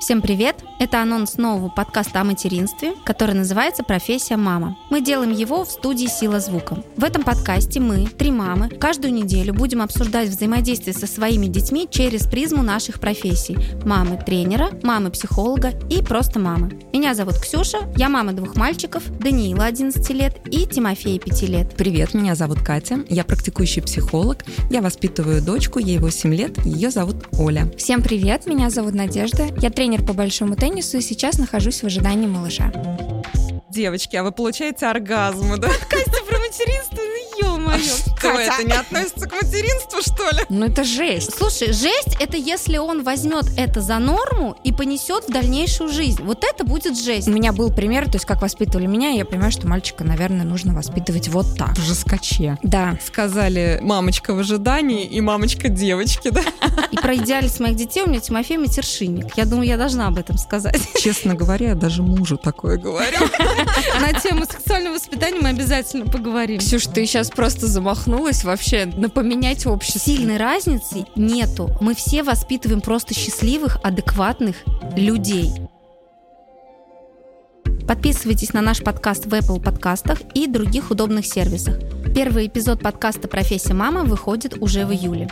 Всем привет! Это анонс нового подкаста о материнстве, который называется «Профессия мама». Мы делаем его в студии «Сила звука». В этом подкасте мы, три мамы, каждую неделю будем обсуждать взаимодействие со своими детьми через призму наших профессий. Мамы тренера, мамы психолога и просто мамы. Меня зовут Ксюша, я мама двух мальчиков, Даниила 11 лет и Тимофея 5 лет. Привет, меня зовут Катя, я практикующий психолог, я воспитываю дочку, ей 8 лет, ее зовут Оля. Всем привет, меня зовут Надежда, я тренер тренер по большому теннису и сейчас нахожусь в ожидании малыша. Девочки, а вы получаете оргазмы, да? Подкасте про материнство, ну ё-моё. Что, это не относится Ну это жесть. Слушай, жесть это если он возьмет это за норму и понесет в дальнейшую жизнь. Вот это будет жесть. У меня был пример, то есть как воспитывали меня, и я понимаю, что мальчика, наверное, нужно воспитывать вот так. В жескоче. Да. Сказали мамочка в ожидании и мамочка девочки, да? И про идеальность моих детей у меня Тимофей матершинник. Я думаю, я должна об этом сказать. Честно говоря, я даже мужу такое говорю. На тему сексуального воспитания мы обязательно поговорим. Ксюш, ты сейчас просто замахнулась вообще на поменять общество. Сильной разницы нету. Мы все воспитываем просто счастливых, адекватных людей. Подписывайтесь на наш подкаст в Apple подкастах и других удобных сервисах. Первый эпизод подкаста «Профессия мама» выходит уже в июле.